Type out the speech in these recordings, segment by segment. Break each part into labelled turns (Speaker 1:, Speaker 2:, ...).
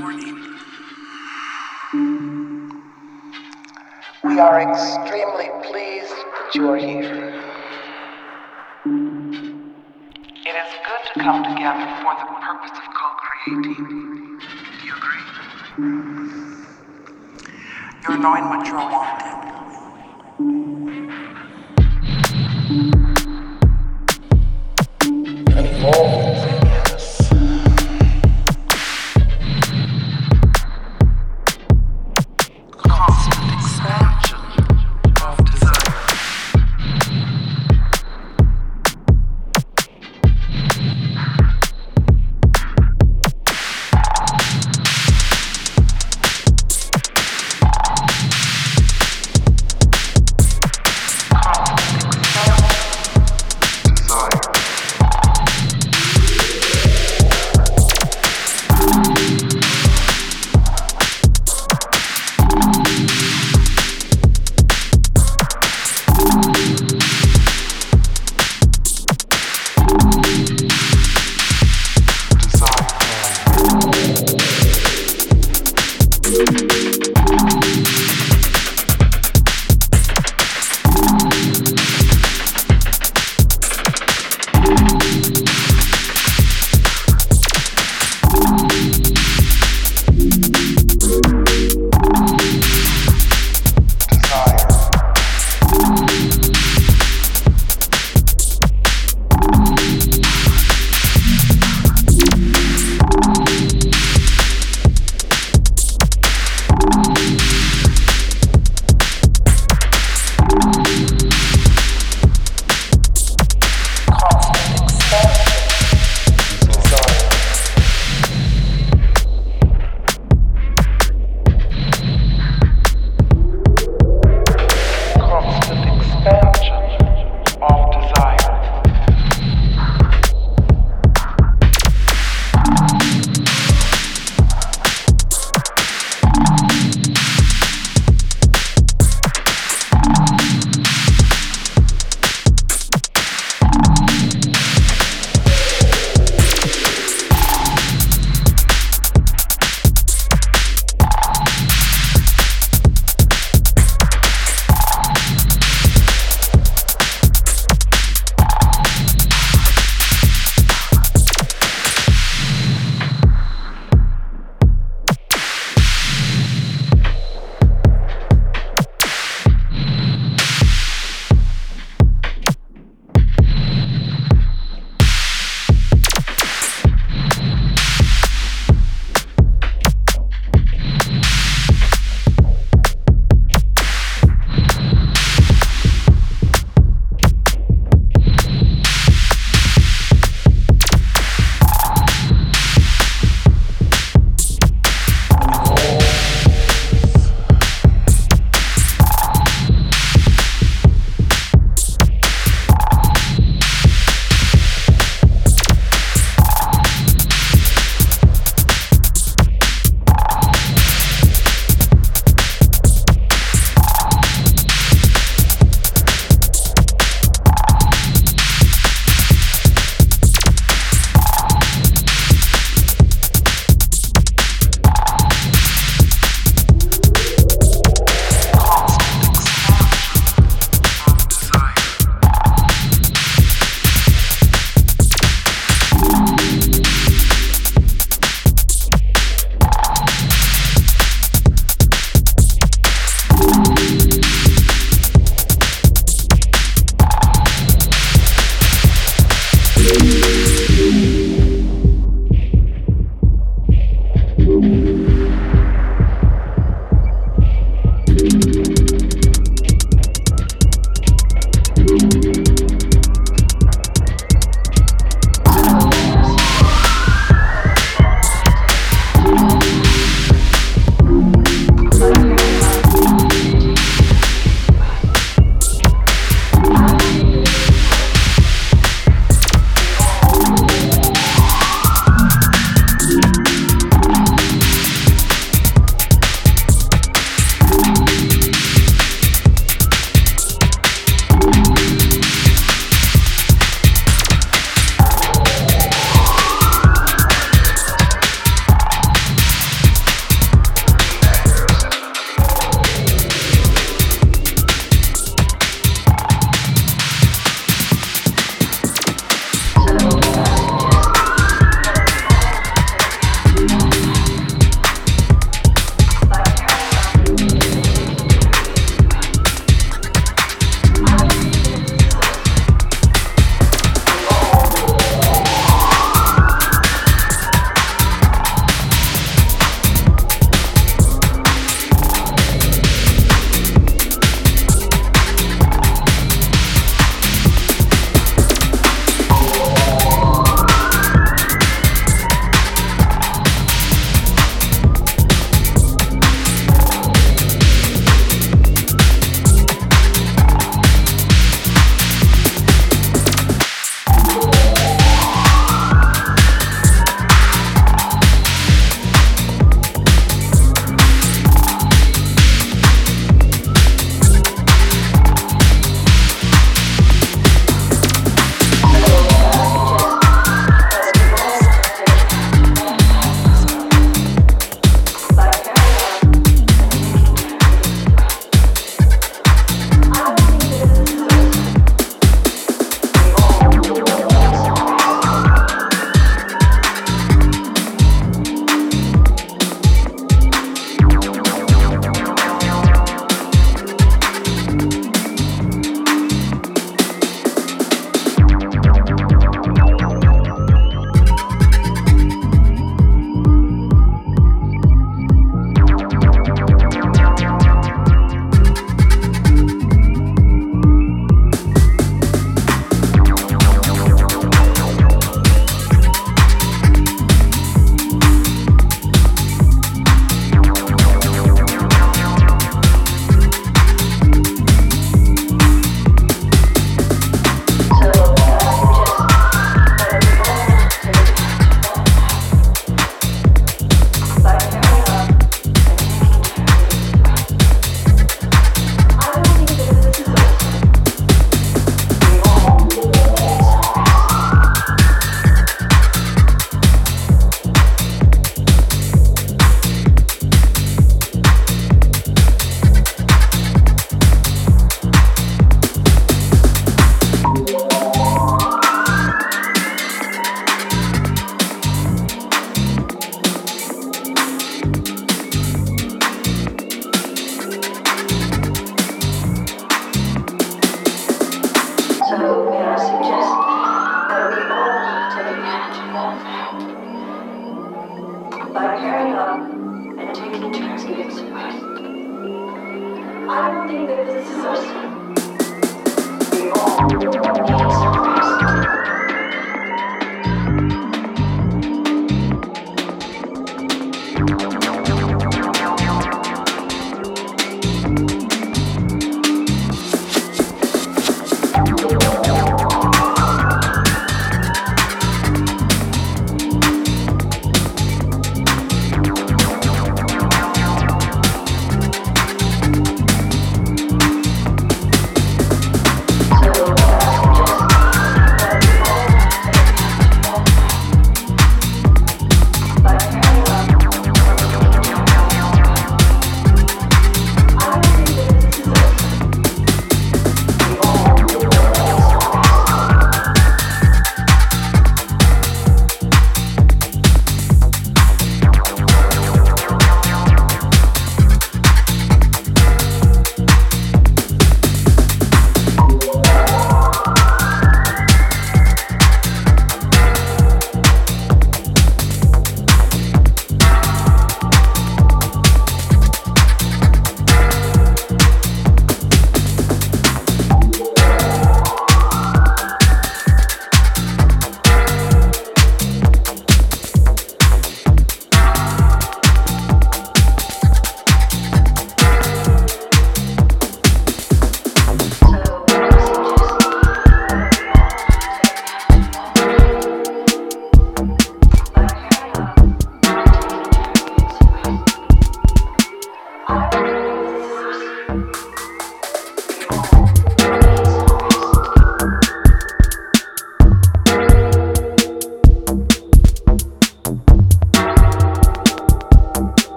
Speaker 1: morning. We are extremely pleased that you are here. It is good to come together for the purpose of co creating. Do you agree? You're knowing what you're wanting. Evolving.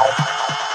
Speaker 2: now.